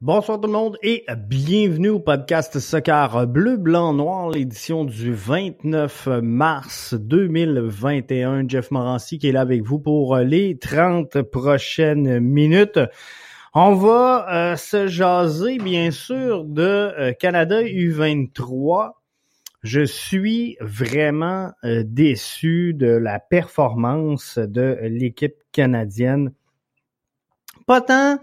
Bonsoir tout le monde et bienvenue au podcast Soccer Bleu, Blanc, Noir, l'édition du 29 mars 2021. Jeff Morancy qui est là avec vous pour les 30 prochaines minutes. On va euh, se jaser bien sûr de euh, Canada U23. Je suis vraiment euh, déçu de la performance de l'équipe canadienne. Pas tant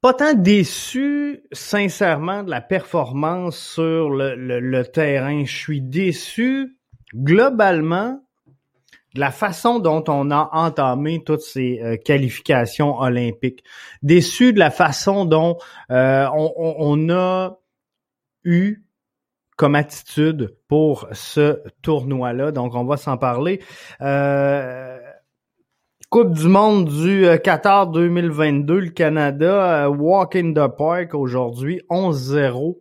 pas tant déçu, sincèrement, de la performance sur le, terrain. Je suis déçu, globalement, de la façon dont on a entamé toutes ces euh, qualifications olympiques. Déçu de la façon dont euh, on, a eu comme attitude pour ce tournoi-là. Donc, on va s'en parler. Euh, Coupe du monde du euh, Qatar 2022, le Canada, euh, walk in the park aujourd'hui, 11-0.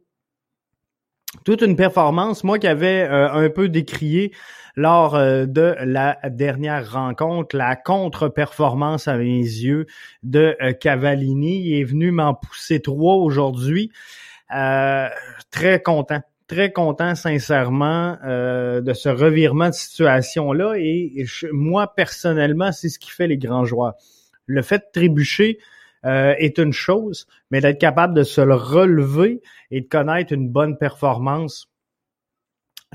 Toute une performance, moi qui avais euh, un peu décrié lors de la dernière rencontre, la contre-performance à mes yeux de Cavallini. Il est venu m'en pousser trois aujourd'hui. très content très content sincèrement euh, de ce revirement de situation-là et, moi personnellement, c'est ce qui fait les grands joueurs. Le fait de trébucher euh, est une chose, mais d'être capable de se le relever et de connaître une bonne performance,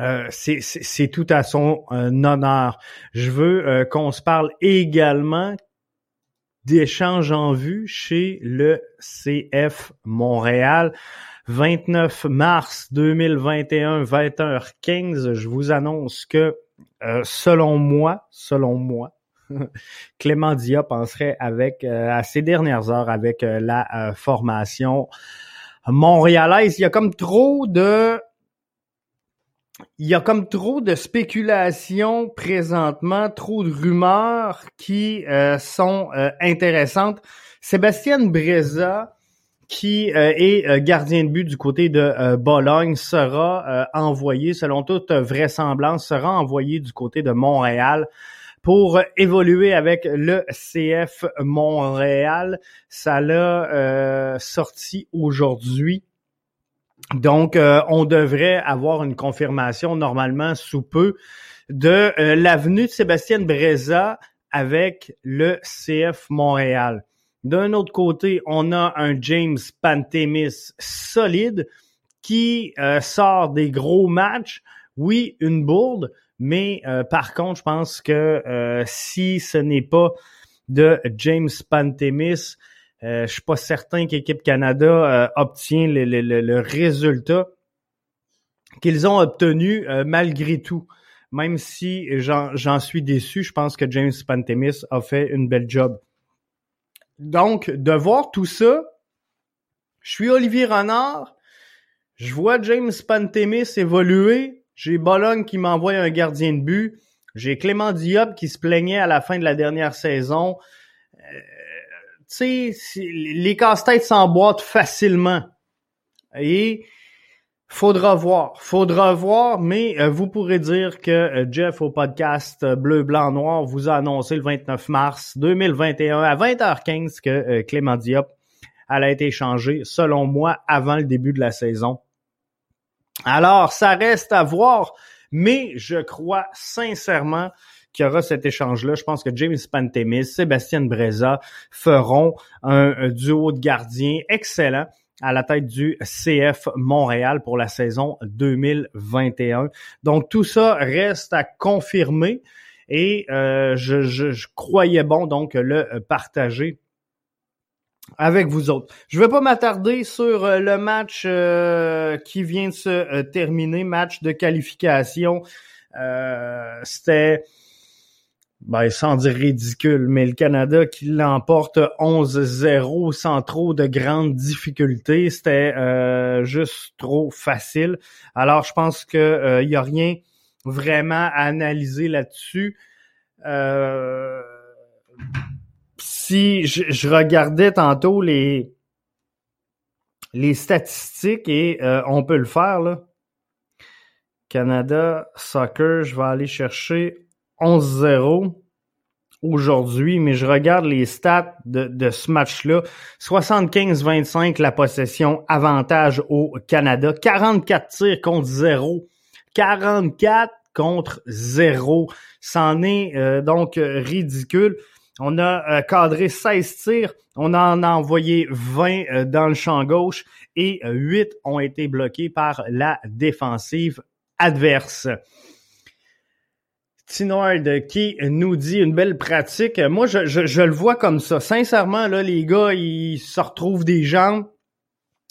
euh, c'est tout à son honneur. Je veux qu'on se parle également d'échanges en vue chez le CF Montréal. 29 mars 2021, 20h15, je vous annonce que, euh, selon moi, selon moi, Clément Diop penserait avec euh, à ces dernières heures avec euh, la formation montréalaise. Il y a comme trop de il y a comme trop de spéculations présentement, trop de rumeurs qui sont intéressantes. Sébastien Breza qui euh, est euh, gardien de but du côté de euh, Bologne, sera envoyé, selon toute vraisemblance, sera envoyé du côté de Montréal pour évoluer avec le CF Montréal. Ça l'a sorti aujourd'hui. Donc, on devrait avoir une confirmation normalement sous peu de l'avenue de Sébastien Breza avec le CF Montréal. D'un autre côté, on a un James Pantemis solide qui euh, sort des gros matchs. Oui, une bourde, mais euh, par contre, je pense que euh, si ce n'est pas de James Pantemis, je suis pas certain qu'Équipe Canada obtient le, le, résultat qu'ils ont obtenu malgré tout. Même si j'en suis déçu, je pense que James Pantemis a fait une belle job. Donc, de voir tout ça, je suis Olivier Renard, je vois James Pantemis évoluer, j'ai Bologne qui m'envoie un gardien de but, j'ai Clément Diop qui se plaignait à la fin de la dernière saison. Euh, tu sais, les casse-têtes s'emboîtent facilement. Et Faudra voir, faudra voir, mais euh, vous pourrez dire que euh, Jeff au podcast euh, Bleu, Blanc, Noir vous a annoncé le 29 mars 2021 à 20h15 que Clément Diop allait être échangé, selon moi, avant le début de la saison. Alors, ça reste à voir, mais je crois sincèrement qu'il y aura cet échange-là. Je pense que James Pantemis, Sébastien Breza feront un duo de gardiens excellent à la tête du CF Montréal pour la saison 2021. Donc tout ça reste à confirmer et euh, je, croyais bon donc le partager avec vous autres. Je ne vais pas m'attarder sur euh, le match euh, qui vient de se terminer, match de qualification. C'était ben, sans dire ridicule, mais le Canada qui l'emporte 11-0 sans trop de grandes difficultés, c'était euh, juste trop facile. Alors, je pense que euh, y a rien vraiment à analyser là-dessus. Euh, si je, regardais tantôt les les statistiques et on peut le faire là. Canada Soccer, je vais aller chercher 11-0. aujourd'hui, mais je regarde les stats de, de ce match-là. 75-25 la possession, avantage au Canada. 44 tirs contre 0. 44 contre 0. C'en est euh, donc ridicule. On a euh, cadré 16 tirs, on en a envoyé 20 euh, dans le champ gauche et 8 ont été bloqués par la défensive adverse. Tinord qui nous dit une belle pratique. Moi, je, je, le vois comme ça. Sincèrement, là, les gars, ils se retrouvent des jambes.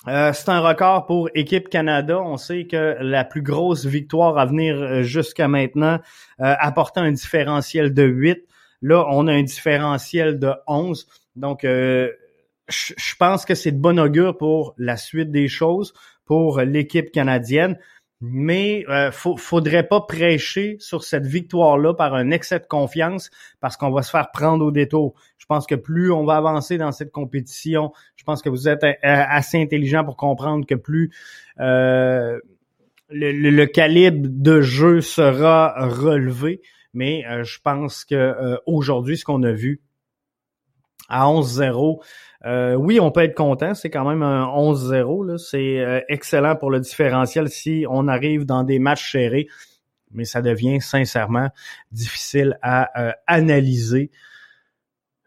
Euh, c'est un record pour Équipe Canada. On sait que la plus grosse victoire à venir euh, jusqu'à maintenant euh, un différentiel de 8. Là, on a un différentiel de 11. Donc, je pense que c'est de bon augure pour la suite des choses pour l'équipe canadienne mais euh, faudrait pas prêcher sur cette victoire-là par un excès de confiance parce qu'on va se faire prendre au détour. Je pense que plus on va avancer dans cette compétition, je pense que vous êtes euh, assez intelligent pour comprendre que plus euh, le, calibre de jeu sera relevé. Mais euh, je pense que aujourd'hui, ce qu'on a vu à 11-0, euh, oui, on peut être content, c'est quand même un 11-0. C'est euh, excellent pour le différentiel si on arrive dans des matchs serrés, mais ça devient sincèrement difficile à euh, analyser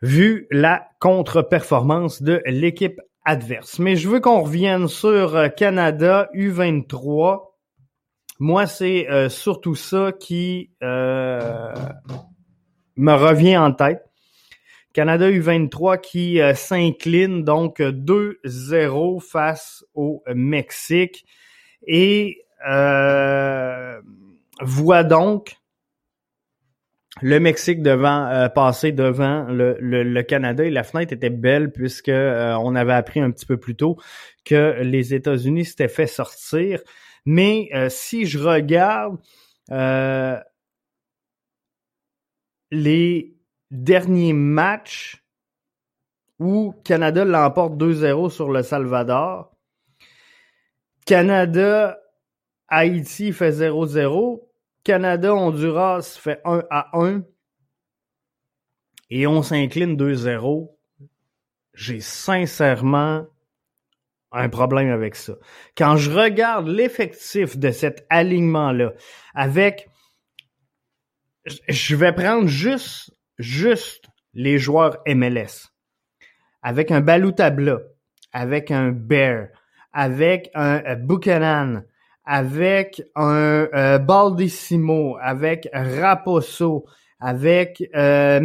vu la contre-performance de l'équipe adverse. Mais je veux qu'on revienne sur Canada U23. Moi, c'est surtout ça qui me revient en tête. Canada U23 qui euh, s'incline donc 2-0 face au Mexique et euh, voit donc le Mexique devant euh, passer devant le, Canada et la fenêtre était belle puisque on avait appris un petit peu plus tôt que les États-Unis s'étaient fait sortir. Mais si je regarde les dernier match où Canada l'emporte 2-0 sur le Salvador. Canada, Haïti fait 0-0. Canada, Honduras fait 1 à 1. Et on s'incline 2-0. J'ai sincèrement un problème avec ça. Quand je regarde l'effectif de cet alignement-là, avec, je vais prendre juste juste les joueurs MLS, avec un Baloutabla, avec un Bear, avec un euh, Buchanan, avec un euh, Baldissimo, avec Raposo, avec euh,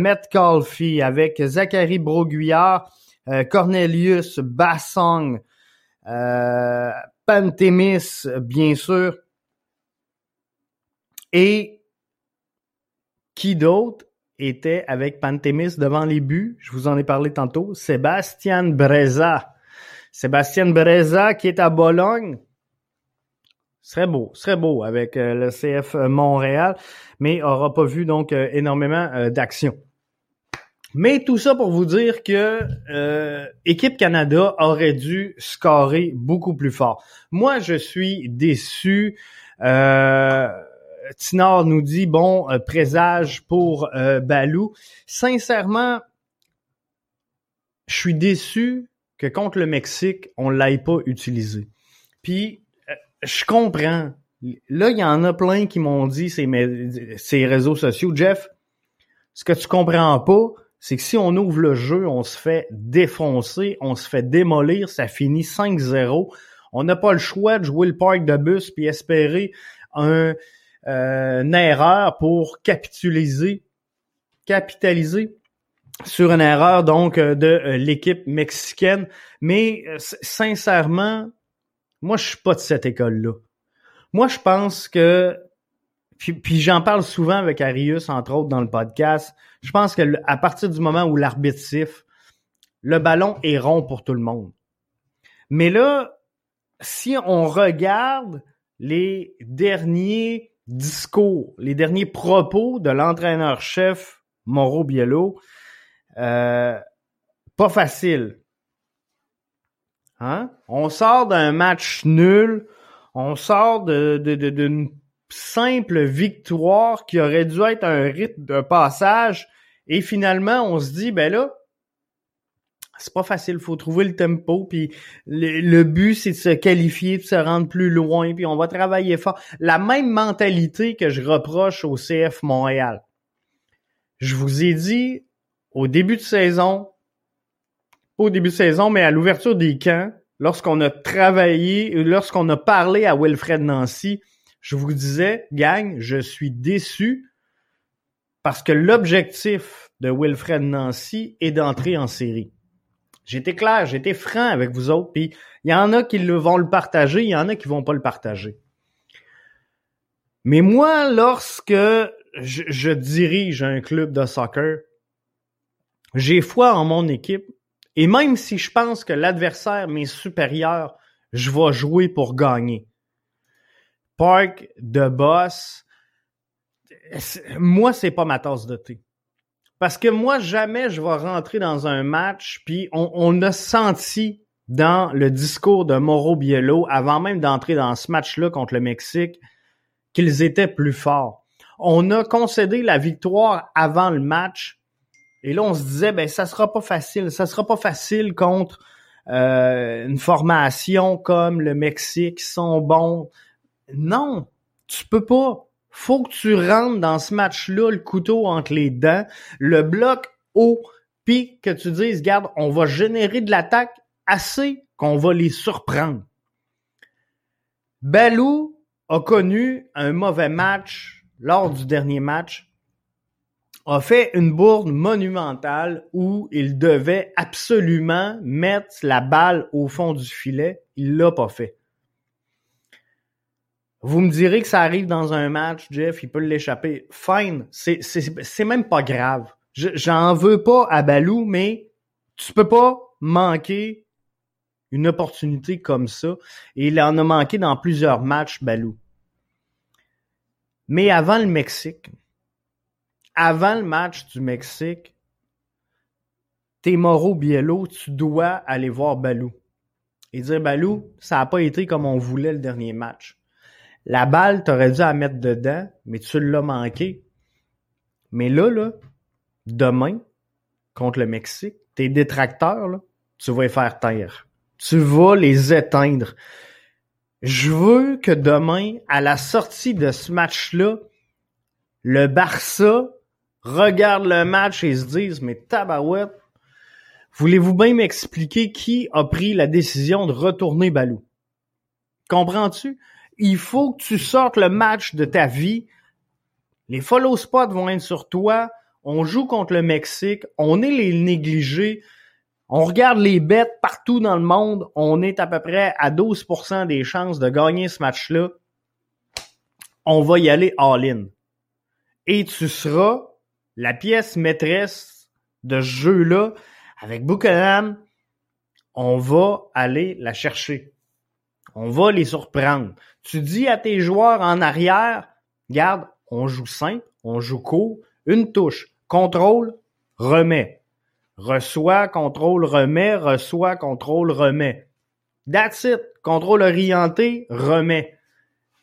avec Zachary Broguillard, euh, Cornelius Bassong, euh, Pantémis, bien sûr, et qui d'autre? Était avec Pantémis devant les buts. Je vous en ai parlé tantôt. Sébastien Breza. Sébastien Breza qui est à Bologne. Serait beau, serait beau avec euh, le CF Montréal, mais aura pas vu donc euh, énormément euh, d'action. Mais tout ça pour vous dire que équipe Canada aurait dû scorer beaucoup plus fort. Moi, je suis déçu. Euh, Tinard nous dit bon euh, présage pour euh, Balou. Sincèrement, je suis déçu que contre le Mexique, on l'aille pas utilisé. Puis euh, je comprends. Là, il y en a plein qui m'ont dit ces, réseaux sociaux, Jeff, ce que tu comprends pas, c'est que si on ouvre le jeu, on se fait défoncer, on se fait démolir, ça finit 5-0. On n'a pas le choix de jouer le parc de bus puis espérer un une erreur pour capitaliser, capitaliser sur une erreur donc euh, de euh, l'équipe mexicaine. Mais sincèrement, moi je suis pas de cette école-là. Moi je pense que puis, j'en parle souvent avec Arius entre autres dans le podcast. Je pense que à partir du moment où l'arbitre siffle, le ballon est rond pour tout le monde. Mais là, si on regarde les derniers discours, les derniers propos de l'entraîneur-chef Mauro Biello, euh, pas facile. Hein? On sort d'un match nul, on sort d'une simple victoire qui aurait dû être un rythme de passage Et finalement, on se dit, ben là, c'est pas facile, faut trouver le tempo, puis le, but, c'est de se qualifier, de se rendre plus loin, puis on va travailler fort. La même mentalité que je reproche au CF Montréal. Je vous ai dit, au début de saison, pas au début de saison, mais à l'ouverture des camps, lorsqu'on a travaillé, lorsqu'on a parlé à Wilfred Nancy, je vous disais, gang, je suis déçu parce que l'objectif de Wilfred Nancy est d'entrer en série. J'étais clair, j'étais franc avec vous autres, puis il y en a qui vont le partager, il y en a qui vont pas le partager. Mais moi, lorsque je, je dirige un club de soccer, j'ai foi en mon équipe, et même si je pense que l'adversaire m'est supérieur, je vais jouer pour gagner. Park de boss, moi, c'est pas ma tasse de thé. Parce que moi, jamais je vais rentrer dans un match, puis on, a senti dans le discours de Mauro Biello, avant même d'entrer dans ce match-là contre le Mexique, qu'ils étaient plus forts. On a concédé la victoire avant le match, et là, on se disait, ben, ça sera pas facile. Ça sera pas facile contre euh, une formation comme le Mexique, qui sont bons. Non, tu peux pas. Faut que tu rentres dans ce match-là, le couteau entre les dents, le bloc haut, puis que tu dises, garde, on va générer de l'attaque assez qu'on va les surprendre. Balou a connu un mauvais match lors du dernier match a fait une bourde monumentale où il devait absolument mettre la balle au fond du filet. Il l'a pas fait. Vous me direz que ça arrive dans un match, Jeff, il peut l'échapper. Fine, c'est même pas grave. J'en veux pas à Balou, mais tu peux pas manquer une opportunité comme ça. Et il en a manqué dans plusieurs matchs, Balou. Mais avant le Mexique, avant le match du Mexique, t'es Moro Biello, tu dois aller voir Balou. Et dire, Balou, ça n'a pas été comme on voulait le dernier match. La balle, t'aurais dû la mettre dedans, mais tu l'as manqué. Mais là, là, demain, contre le Mexique, tes détracteurs, tu vas les faire taire. Tu vas les éteindre. Je veux que demain, à la sortie de ce match-là, le Barça regardent le match et se disent, mais tabarouette, voulez-vous bien m'expliquer qui a pris la décision de retourner Balou? Comprends-tu? Il faut que tu sortes le match de ta vie. Les follow spots vont être sur toi. On joue contre le Mexique. On est les négligés. On regarde les bêtes partout dans le monde. On est à peu près à 12% des chances de gagner ce match-là. On va y aller all-in. Et tu seras la pièce maîtresse de ce jeu-là, avec Buchanan, on va aller la chercher. On va les surprendre. Tu dis à tes joueurs en arrière, garde, on joue simple, on joue court, une touche, contrôle, remet. Reçoit, contrôle, remet, reçoit, contrôle, remet. That's it. Contrôle orienté, remet.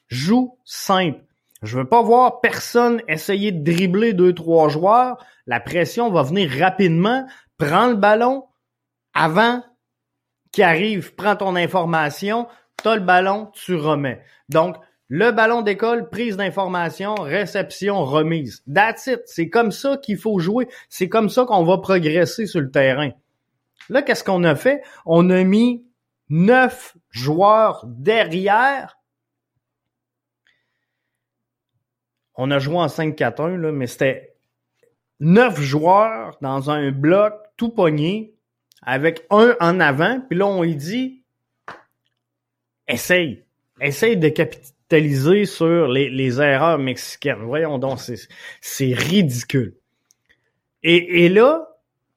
Joue simple. Je veux pas voir personne essayer de dribbler deux, trois joueurs. La pression va venir rapidement. Prends le ballon avant qu'il arrive. Prends ton information. Tu le ballon, tu remets. Donc, le ballon d'école, prise d'information, réception, remise. That's it. C'est comme ça qu'il faut jouer. C'est comme ça qu'on va progresser sur le terrain. Là, qu'est-ce qu'on a fait? On a mis neuf joueurs derrière on a joué en 5-4-1, mais c'était neuf joueurs dans un bloc tout pogné, avec un en avant, puis là, on lui dit essaye, essaye de capitaliser sur les, erreurs mexicaines. Voyons donc, c'est ridicule. Et, là,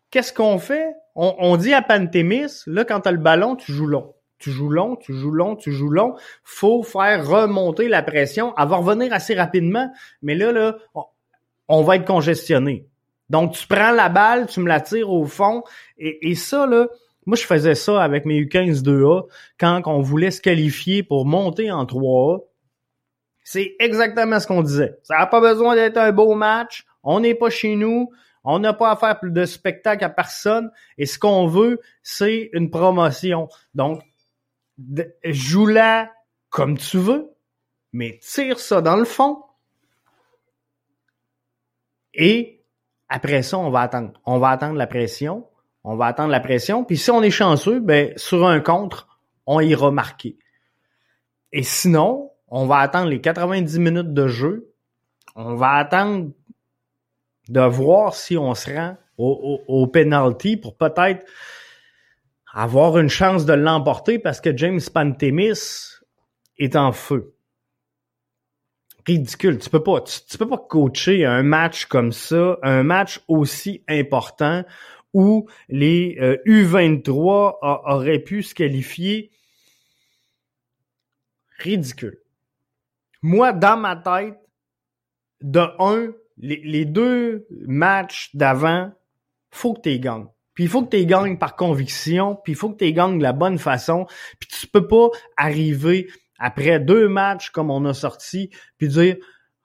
qu'est-ce qu'on fait? On, on, dit à Pantémis, là, quand t'as le ballon, tu joues long tu joues long, tu joues long, tu joues long. Faut faire remonter la pression. Elle va revenir assez rapidement, mais là, là, on, va être congestionné. Donc, tu prends la balle, tu me la tires au fond. Et, ça, là, moi, je faisais ça avec mes U15 2A quand on voulait se qualifier pour monter en 3A. C'est exactement ce qu'on disait. Ça n'a pas besoin d'être un beau match. On n'est pas chez nous. On n'a pas à faire plus de spectacle à personne et ce qu'on veut, c'est une promotion. Donc, joue-la comme tu veux, mais tire ça dans le fond. Et après ça, on va attendre. On va attendre la pression. On va attendre la pression. Puis si on est chanceux, ben, sur un contre, on ira marquer. Et sinon, on va attendre les 90 minutes de jeu. On va attendre de voir si on se rend au, au, pour peut-être avoir une chance de l'emporter parce que James Pantemis est en feu. Ridicule. Tu peux pas, tu, peux pas coacher un match comme ça, un match aussi important où les U23 euh, auraient pu se qualifier. Ridicule. Moi, dans ma tête, de un, les, deux matchs d'avant, faut que tu gagnes. Puis il faut que tu gagnes par conviction, puis il faut que tu gagnes de la bonne façon. Puis tu peux pas arriver après deux matchs comme on a sorti, puis dire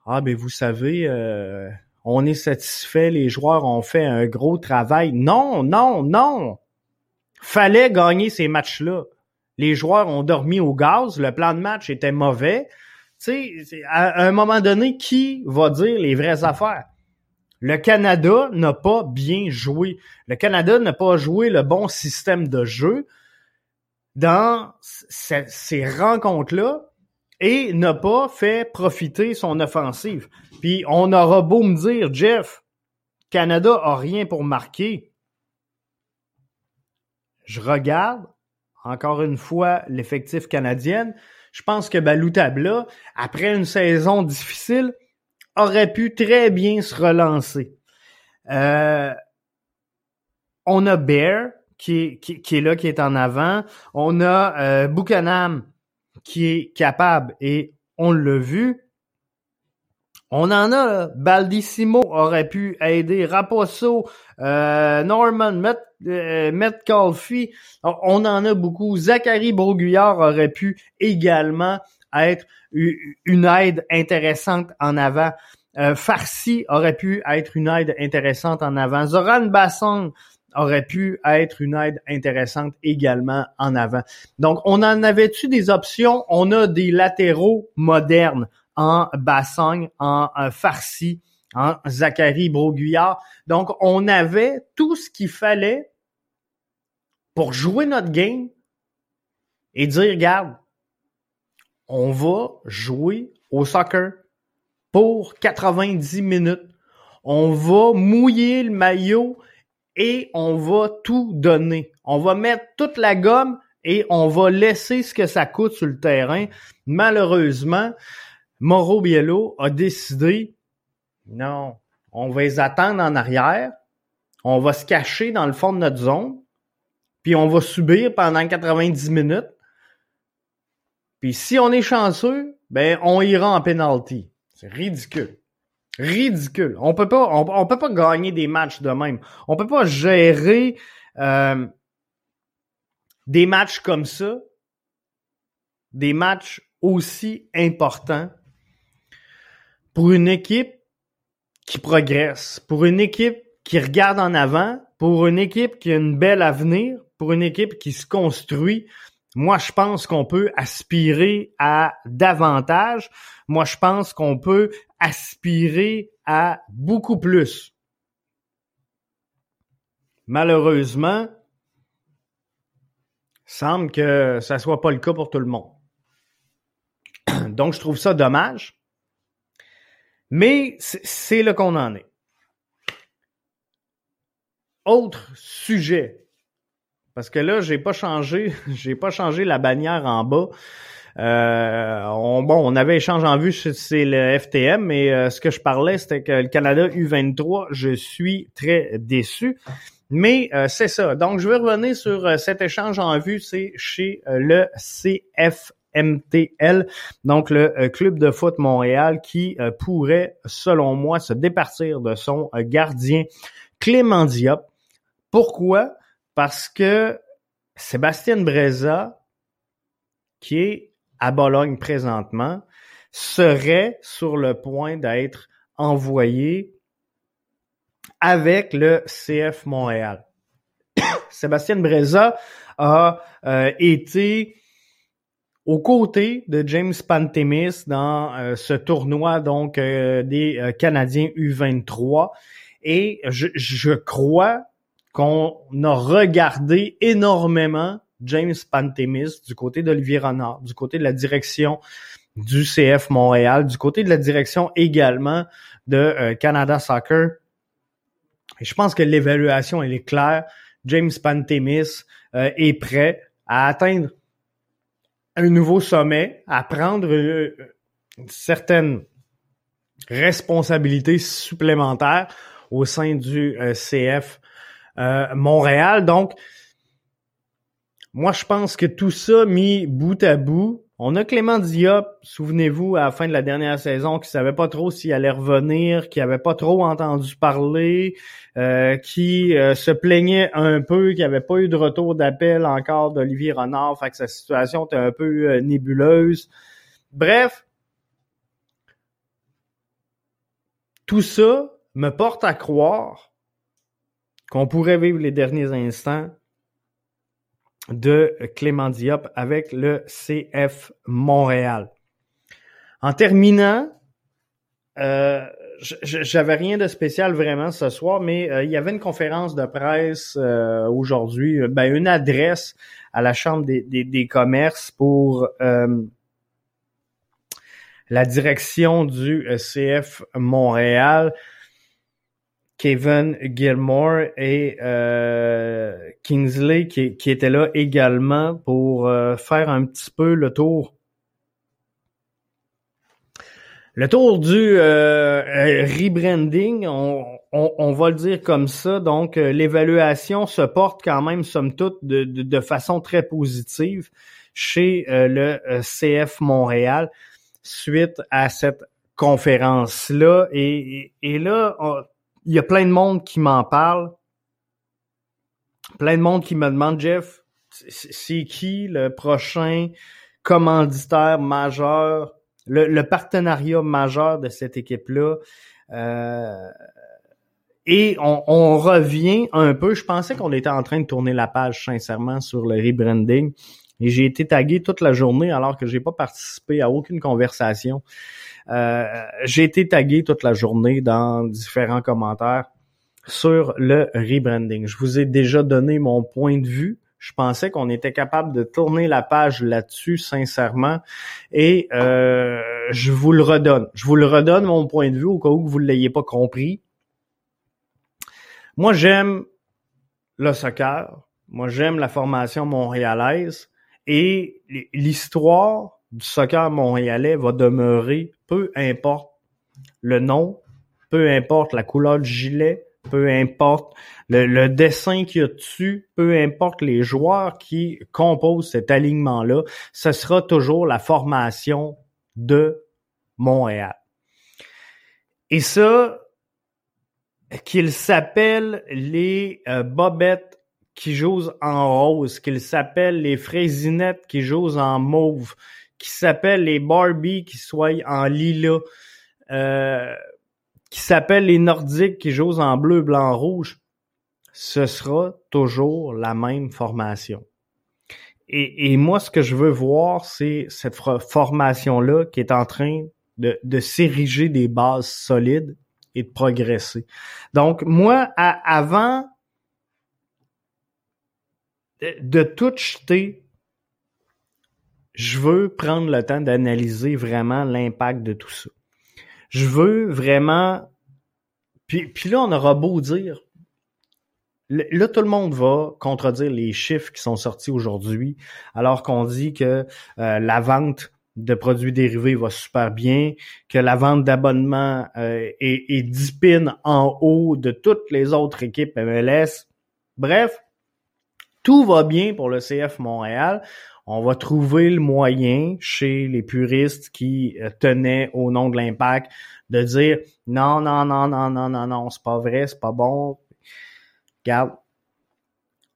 Ah ben vous savez, euh, on est satisfait, les joueurs ont fait un gros travail. Non, non, non. Fallait gagner ces matchs-là. Les joueurs ont dormi au gaz, le plan de match était mauvais. Tu sais, à un moment donné, qui va dire les vraies affaires? Le Canada n'a pas bien joué. Le Canada n'a pas joué le bon système de jeu dans ces rencontres-là et n'a pas fait profiter son offensive. Puis on aura beau me dire, Jeff, Canada a rien pour marquer. Je regarde, encore une fois, l'effectif canadien je pense que Baloutabla, après une saison difficile, aurait pu très bien se relancer. Euh, on a Bear qui est, qui, là, qui est en avant. On a euh, Buchanan qui est capable et on l'a vu. On en a, Baldissimo aurait pu aider, Raposo, euh, Norman, Met, euh, on en a beaucoup. Zachary Broguillard aurait pu également être une aide intéressante en avant. Euh, Farsi aurait pu être une aide intéressante en avant. Zoran Basson aurait pu être une aide intéressante également en avant. Donc, on en avait-tu des options? On a des latéraux modernes en Bassogne, en, Farsi, en Zachary Broguillard. Donc, on avait tout ce qu'il fallait pour jouer notre game et dire, regarde, on va jouer au soccer pour 90 minutes. On va mouiller le maillot et on va tout donner. On va mettre toute la gomme et on va laisser ce que ça coûte sur le terrain. Malheureusement, Mauro Biello a décidé, non, on va les attendre en arrière, on va se cacher dans le fond de notre zone, puis on va subir pendant 90 minutes. Puis si on est chanceux, ben on ira en penalty. C'est ridicule. Ridicule. On peut pas, on, peut pas gagner des matchs de même. On peut pas gérer euh, des matchs comme ça, des matchs aussi importants pour une équipe qui progresse, pour une équipe qui regarde en avant, pour une équipe qui a une belle avenir, pour une équipe qui se construit. Moi, je pense qu'on peut aspirer à davantage. Moi, je pense qu'on peut aspirer à beaucoup plus. Malheureusement, semble que ça soit pas le cas pour tout le monde. Donc, je trouve ça dommage. Mais c'est là qu'on en est. Autre sujet. Parce que là, j'ai pas changé, j'ai pas changé la bannière en bas. Euh, on, bon, on avait échangé en vue, c'est le FTM, mais euh, ce que je parlais, c'était que le Canada U23, je suis très déçu. Mais euh, c'est ça. Donc, je vais revenir sur cet échange en vue, c'est chez le CF MTL, donc le euh, club de foot Montréal qui euh, pourrait, selon moi, se départir de son euh, gardien Clément Diop. Pourquoi? Parce que Sébastien Breza, qui est à Bologne présentement, serait sur le point d'être envoyé avec le CF Montréal. Sébastien Breza a été aux côtés de James Pantemis dans euh, ce tournoi donc euh, des Canadiens U23 et je, je crois qu'on a regardé énormément James Pantemis du côté d'Olivier Renard, du côté de la direction du CF Montréal, du côté de la direction également de Canada Soccer. Et je pense que l'évaluation elle est claire. James Pantemis euh, est prêt à atteindre un nouveau sommet, à prendre euh, certaines responsabilités supplémentaires au sein du euh, CF Montréal. Donc, moi, je pense que tout ça mis bout à bout, on a Clément Diop, souvenez-vous, à la fin de la dernière saison, qui savait pas trop s'il allait revenir, qui avait pas trop entendu parler, euh, qui euh, se plaignait un peu, qui avait pas eu de retour d'appel encore d'Olivier Renard, fait que sa situation était un peu euh, nébuleuse. Bref, tout ça me porte à croire qu'on pourrait vivre les derniers instants de Clément Diop avec le CF Montréal. En terminant, euh, j'avais rien de spécial vraiment ce soir, mais euh, il y avait une conférence de presse euh, aujourd'hui, ben, une adresse à la Chambre des, des, des commerces pour la direction du CF Montréal. Kevin Gilmore et euh, Kingsley qui, qui, étaient là également pour euh, faire un petit peu le tour. Le tour du euh, rebranding, on, va le dire comme ça. Donc, l'évaluation se porte quand même, somme toute, de, de, façon très positive chez le CF Montréal suite à cette conférence-là. Et, et, là, il y a plein de monde qui m'en parle. Plein de monde qui me demande, Jeff, c'est qui le prochain commanditaire majeur, le, partenariat majeur de cette équipe-là? Euh, et on, on, revient un peu. Je pensais qu'on était en train de tourner la page, sincèrement, sur le rebranding. Et j'ai été tagué toute la journée alors que j'ai pas participé à aucune conversation. Euh, j'ai été tagué toute la journée dans différents commentaires sur le rebranding. Je vous ai déjà donné mon point de vue. Je pensais qu'on était capable de tourner la page là-dessus, sincèrement, et euh, je vous le redonne. Je vous le redonne mon point de vue au cas où vous ne l'ayez pas compris. Moi, j'aime le soccer. Moi, j'aime la formation montréalaise et l'histoire du soccer montréalais va demeurer, peu importe le nom, peu importe la couleur du gilet, peu importe le, dessin qu'il y a dessus, peu importe les joueurs qui composent cet alignement-là, ce sera toujours la formation de Montréal. Et ça, qu'il s'appelle les euh, Bobettes qui jouent en rose, qu'il s'appelle les Fraisinettes qui jouent en mauve, qui s'appelle les Barbie qui soient en lilas, euh, qui s'appelle les Nordiques qui jouent en bleu, blanc, rouge, ce sera toujours la même formation. Et, moi, ce que je veux voir, c'est cette formation-là qui est en train de, de s'ériger des bases solides et de progresser. Donc, moi, avant de, tout jeter je veux prendre le temps d'analyser vraiment l'impact de tout ça. Je veux vraiment... Puis, là, on aura beau dire, Là, tout le monde va contredire les chiffres qui sont sortis aujourd'hui, alors qu'on dit que euh, la vente de produits dérivés va super bien, que la vente d'abonnements euh, est, est 10 en haut de toutes les autres équipes MLS. Bref, tout va bien pour le CF Montréal on va trouver le moyen chez les puristes qui euh, tenaient au nom de l'impact de dire non, non, non, non, non, non, non, c'est pas vrai, c'est pas bon. Regarde,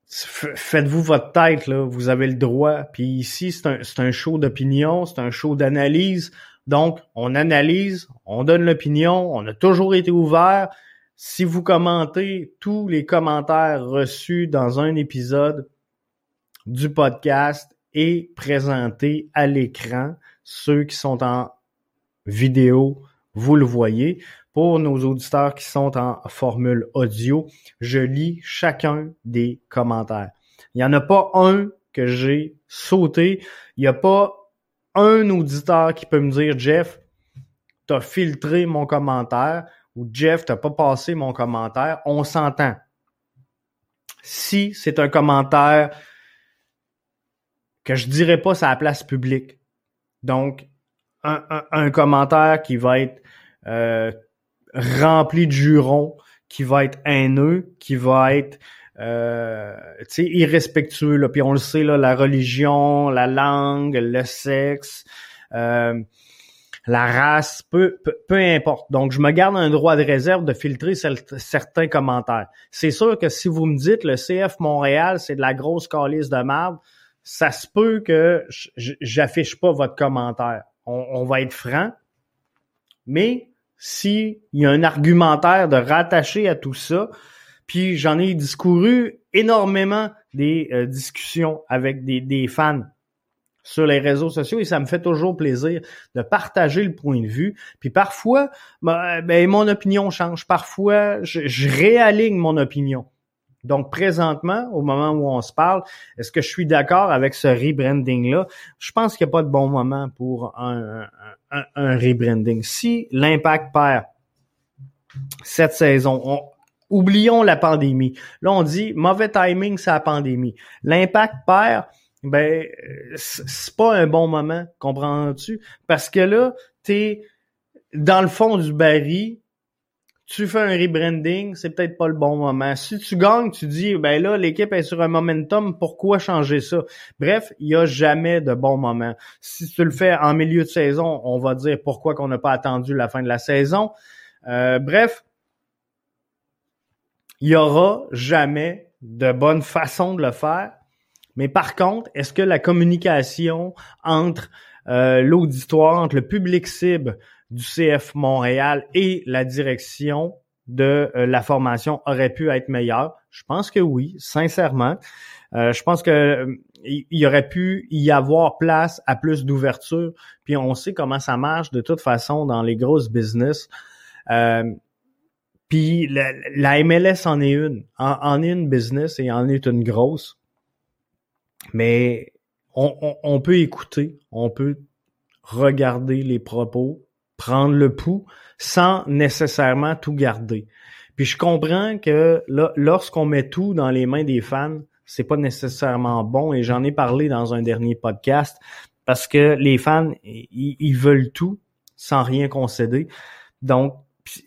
faites-vous votre tête, là, vous avez le droit. Puis ici, c'est un, un show d'opinion, c'est un show d'analyse. Donc, on analyse, on donne l'opinion, on a toujours été ouvert. Si vous commentez tous les commentaires reçus dans un épisode du podcast et présentés à l'écran, ceux qui sont en vidéo, vous le voyez. Pour nos auditeurs qui sont en formule audio, je lis chacun des commentaires. Il n'y en a pas un que j'ai sauté. Il n'y a pas un auditeur qui peut me dire, Jeff, tu as filtré mon commentaire ou Jeff, t'as pas passé mon commentaire, on s'entend. Si c'est un commentaire que je dirais pas à la place publique, donc un, commentaire qui va être euh, rempli de jurons, qui va être haineux, qui va être euh, irrespectueux, puis on le sait, là, la religion, la langue, le sexe, euh, la race, peu, peu, importe. Donc, je me garde un droit de réserve de filtrer certains commentaires. C'est sûr que si vous me dites le CF Montréal, c'est de la grosse calice de merde, ça se peut que j'affiche pas votre commentaire. On, va être franc. Mais s'il y a un argumentaire de rattacher à tout ça, puis j'en ai discouru énormément des euh, discussions avec des, des fans sur les réseaux sociaux et ça me fait toujours plaisir de partager le point de vue. Puis parfois, ben, ben mon opinion change. Parfois, je, réaligne mon opinion. Donc présentement, au moment où on se parle, est-ce que je suis d'accord avec ce rebranding-là? Je pense qu'il n'y a pas de bon moment pour un, un, rebranding. Si l'impact perd cette saison, oublions la pandémie. Là, on dit mauvais timing, c'est la pandémie. L'impact perd ben c'est pas un bon moment, comprends-tu? Parce que là, t'es dans le fond du baril, tu fais un rebranding, c'est peut-être pas le bon moment. Si tu gagnes, tu dis ben là l'équipe est sur un momentum, pourquoi changer ça? Bref, il y a jamais de bon moment. Si tu le fais en milieu de saison, on va dire pourquoi qu'on n'a pas attendu la fin de la saison. Euh, bref, il y aura jamais de bonne façon de le faire mais par contre, est-ce que la communication entre euh, l'auditoire, entre le public cible du CF Montréal et la direction de euh, la formation aurait pu être meilleure? Je pense que oui, sincèrement. Euh, je pense que il y aurait pu y avoir place à plus d'ouverture. Puis on sait comment ça marche de toute façon dans les grosses business. puis la, MLS en est une, en, en est une business et en est une grosse. Mais on, peut écouter, on peut regarder les propos, prendre le pouls sans nécessairement tout garder. Puis je comprends que lorsqu'on met tout dans les mains des fans, c'est pas nécessairement bon et j'en ai parlé dans un dernier podcast parce que les fans ils veulent tout sans rien concéder. Donc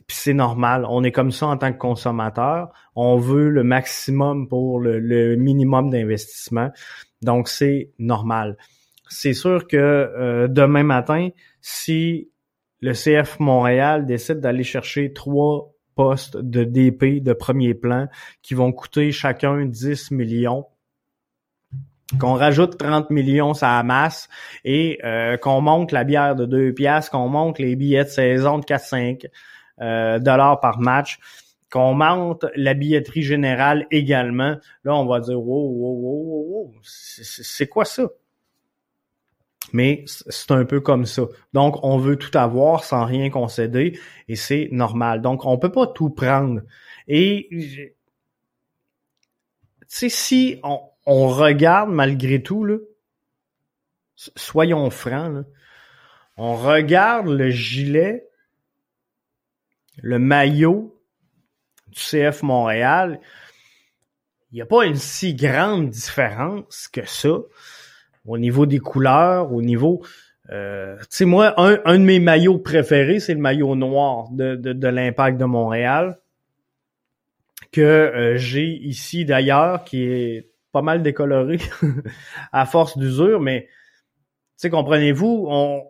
c'est normal. On est comme ça en tant que consommateur. On veut le maximum pour le, minimum d'investissement. Donc, c'est normal. C'est sûr que euh, demain matin, si le CF Montréal décide d'aller chercher trois postes de DP de premier plan qui vont coûter chacun 10 millions, qu'on rajoute 30 millions ça masse et euh, qu'on monte la bière de 2 piastres, qu'on monte les billets de saison de 4-5 euh, dollars par match, qu'on monte la billetterie générale également, là, on va dire, wow, wow, wow, wow, c'est quoi ça? Mais c'est un peu comme ça. Donc, on veut tout avoir sans rien concéder et c'est normal. Donc, on peut pas tout prendre. Et, tu sais, si on, regarde malgré tout, là, soyons francs, on regarde le gilet le maillot du CF Montréal, il n'y a pas une si grande différence que ça au niveau des couleurs, au niveau... Euh, tu sais, moi, un, un, de mes maillots préférés, c'est le maillot noir de, l'Impact de Montréal, que euh, j'ai ici d'ailleurs, qui est pas mal décoloré à force d'usure, mais tu sais, comprenez-vous, on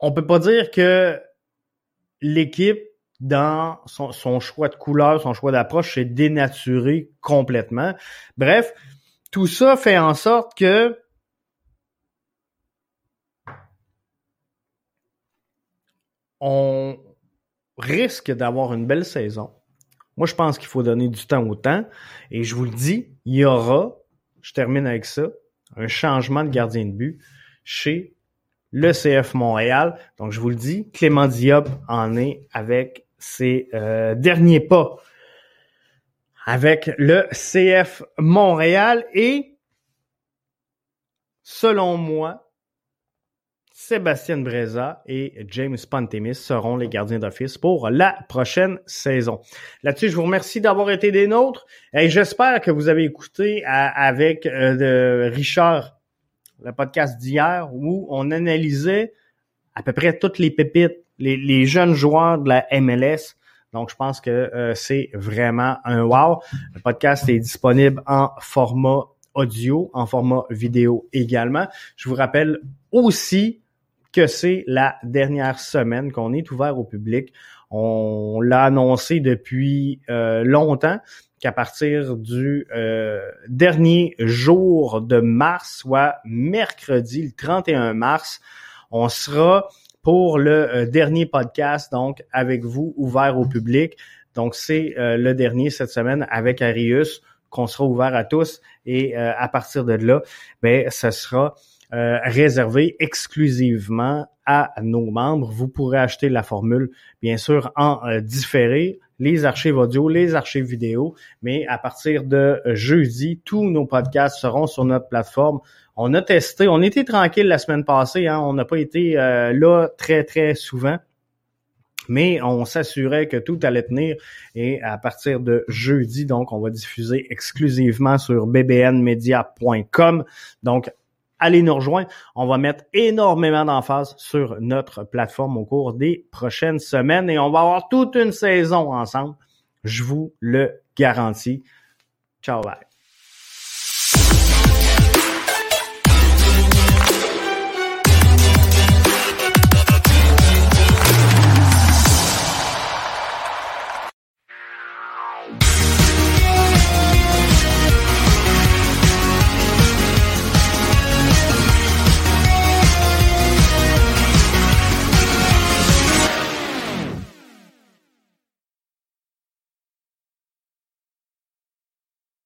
on peut pas dire que l'équipe dans son, choix de couleur, son choix d'approche, c'est dénaturé complètement. Bref, tout ça fait en sorte que on risque d'avoir une belle saison. Moi, je pense qu'il faut donner du temps au temps. Et je vous le dis, il y aura, je termine avec ça, un changement de gardien de but chez le CF Montréal. Donc, je vous le dis, Clément Diop en est avec ses euh, derniers pas avec le CF Montréal et selon moi, Sébastien Breza et James Pantemis seront les gardiens d'office pour la prochaine saison. Là-dessus, je vous remercie d'avoir été des nôtres et j'espère que vous avez écouté avec euh, Richard le podcast d'hier où on analysait à peu près toutes les pépites, les, jeunes joueurs de la MLS. Donc, je pense que euh, c'est vraiment un wow. Le podcast est disponible en format audio, en format vidéo également. Je vous rappelle aussi que c'est la dernière semaine qu'on est ouvert au public. On l'a annoncé depuis euh, longtemps qu'à partir du euh, dernier jour de mars, soit mercredi, le 31 mars, on sera pour le euh, dernier podcast, donc avec vous, ouvert au public. Donc, c'est le dernier cette semaine avec Arius qu'on sera ouvert à tous. Et à partir de là, ben, ce sera euh, réservé exclusivement à nos membres. Vous pourrez acheter la formule, bien sûr, en euh, différé, les archives audio, les archives vidéo, mais à partir de jeudi, tous nos podcasts seront sur notre plateforme. On a testé, on était tranquille la semaine passée, hein, on n'a pas été euh, là très, très souvent. Mais on s'assurait que tout allait tenir. Et à partir de jeudi, donc, on va diffuser exclusivement sur bbnmedia.com. Donc, allez nous rejoindre. On va mettre énormément d'emphase sur notre plateforme au cours des prochaines semaines et on va avoir toute une saison ensemble. Je vous le garantis. Ciao, bye.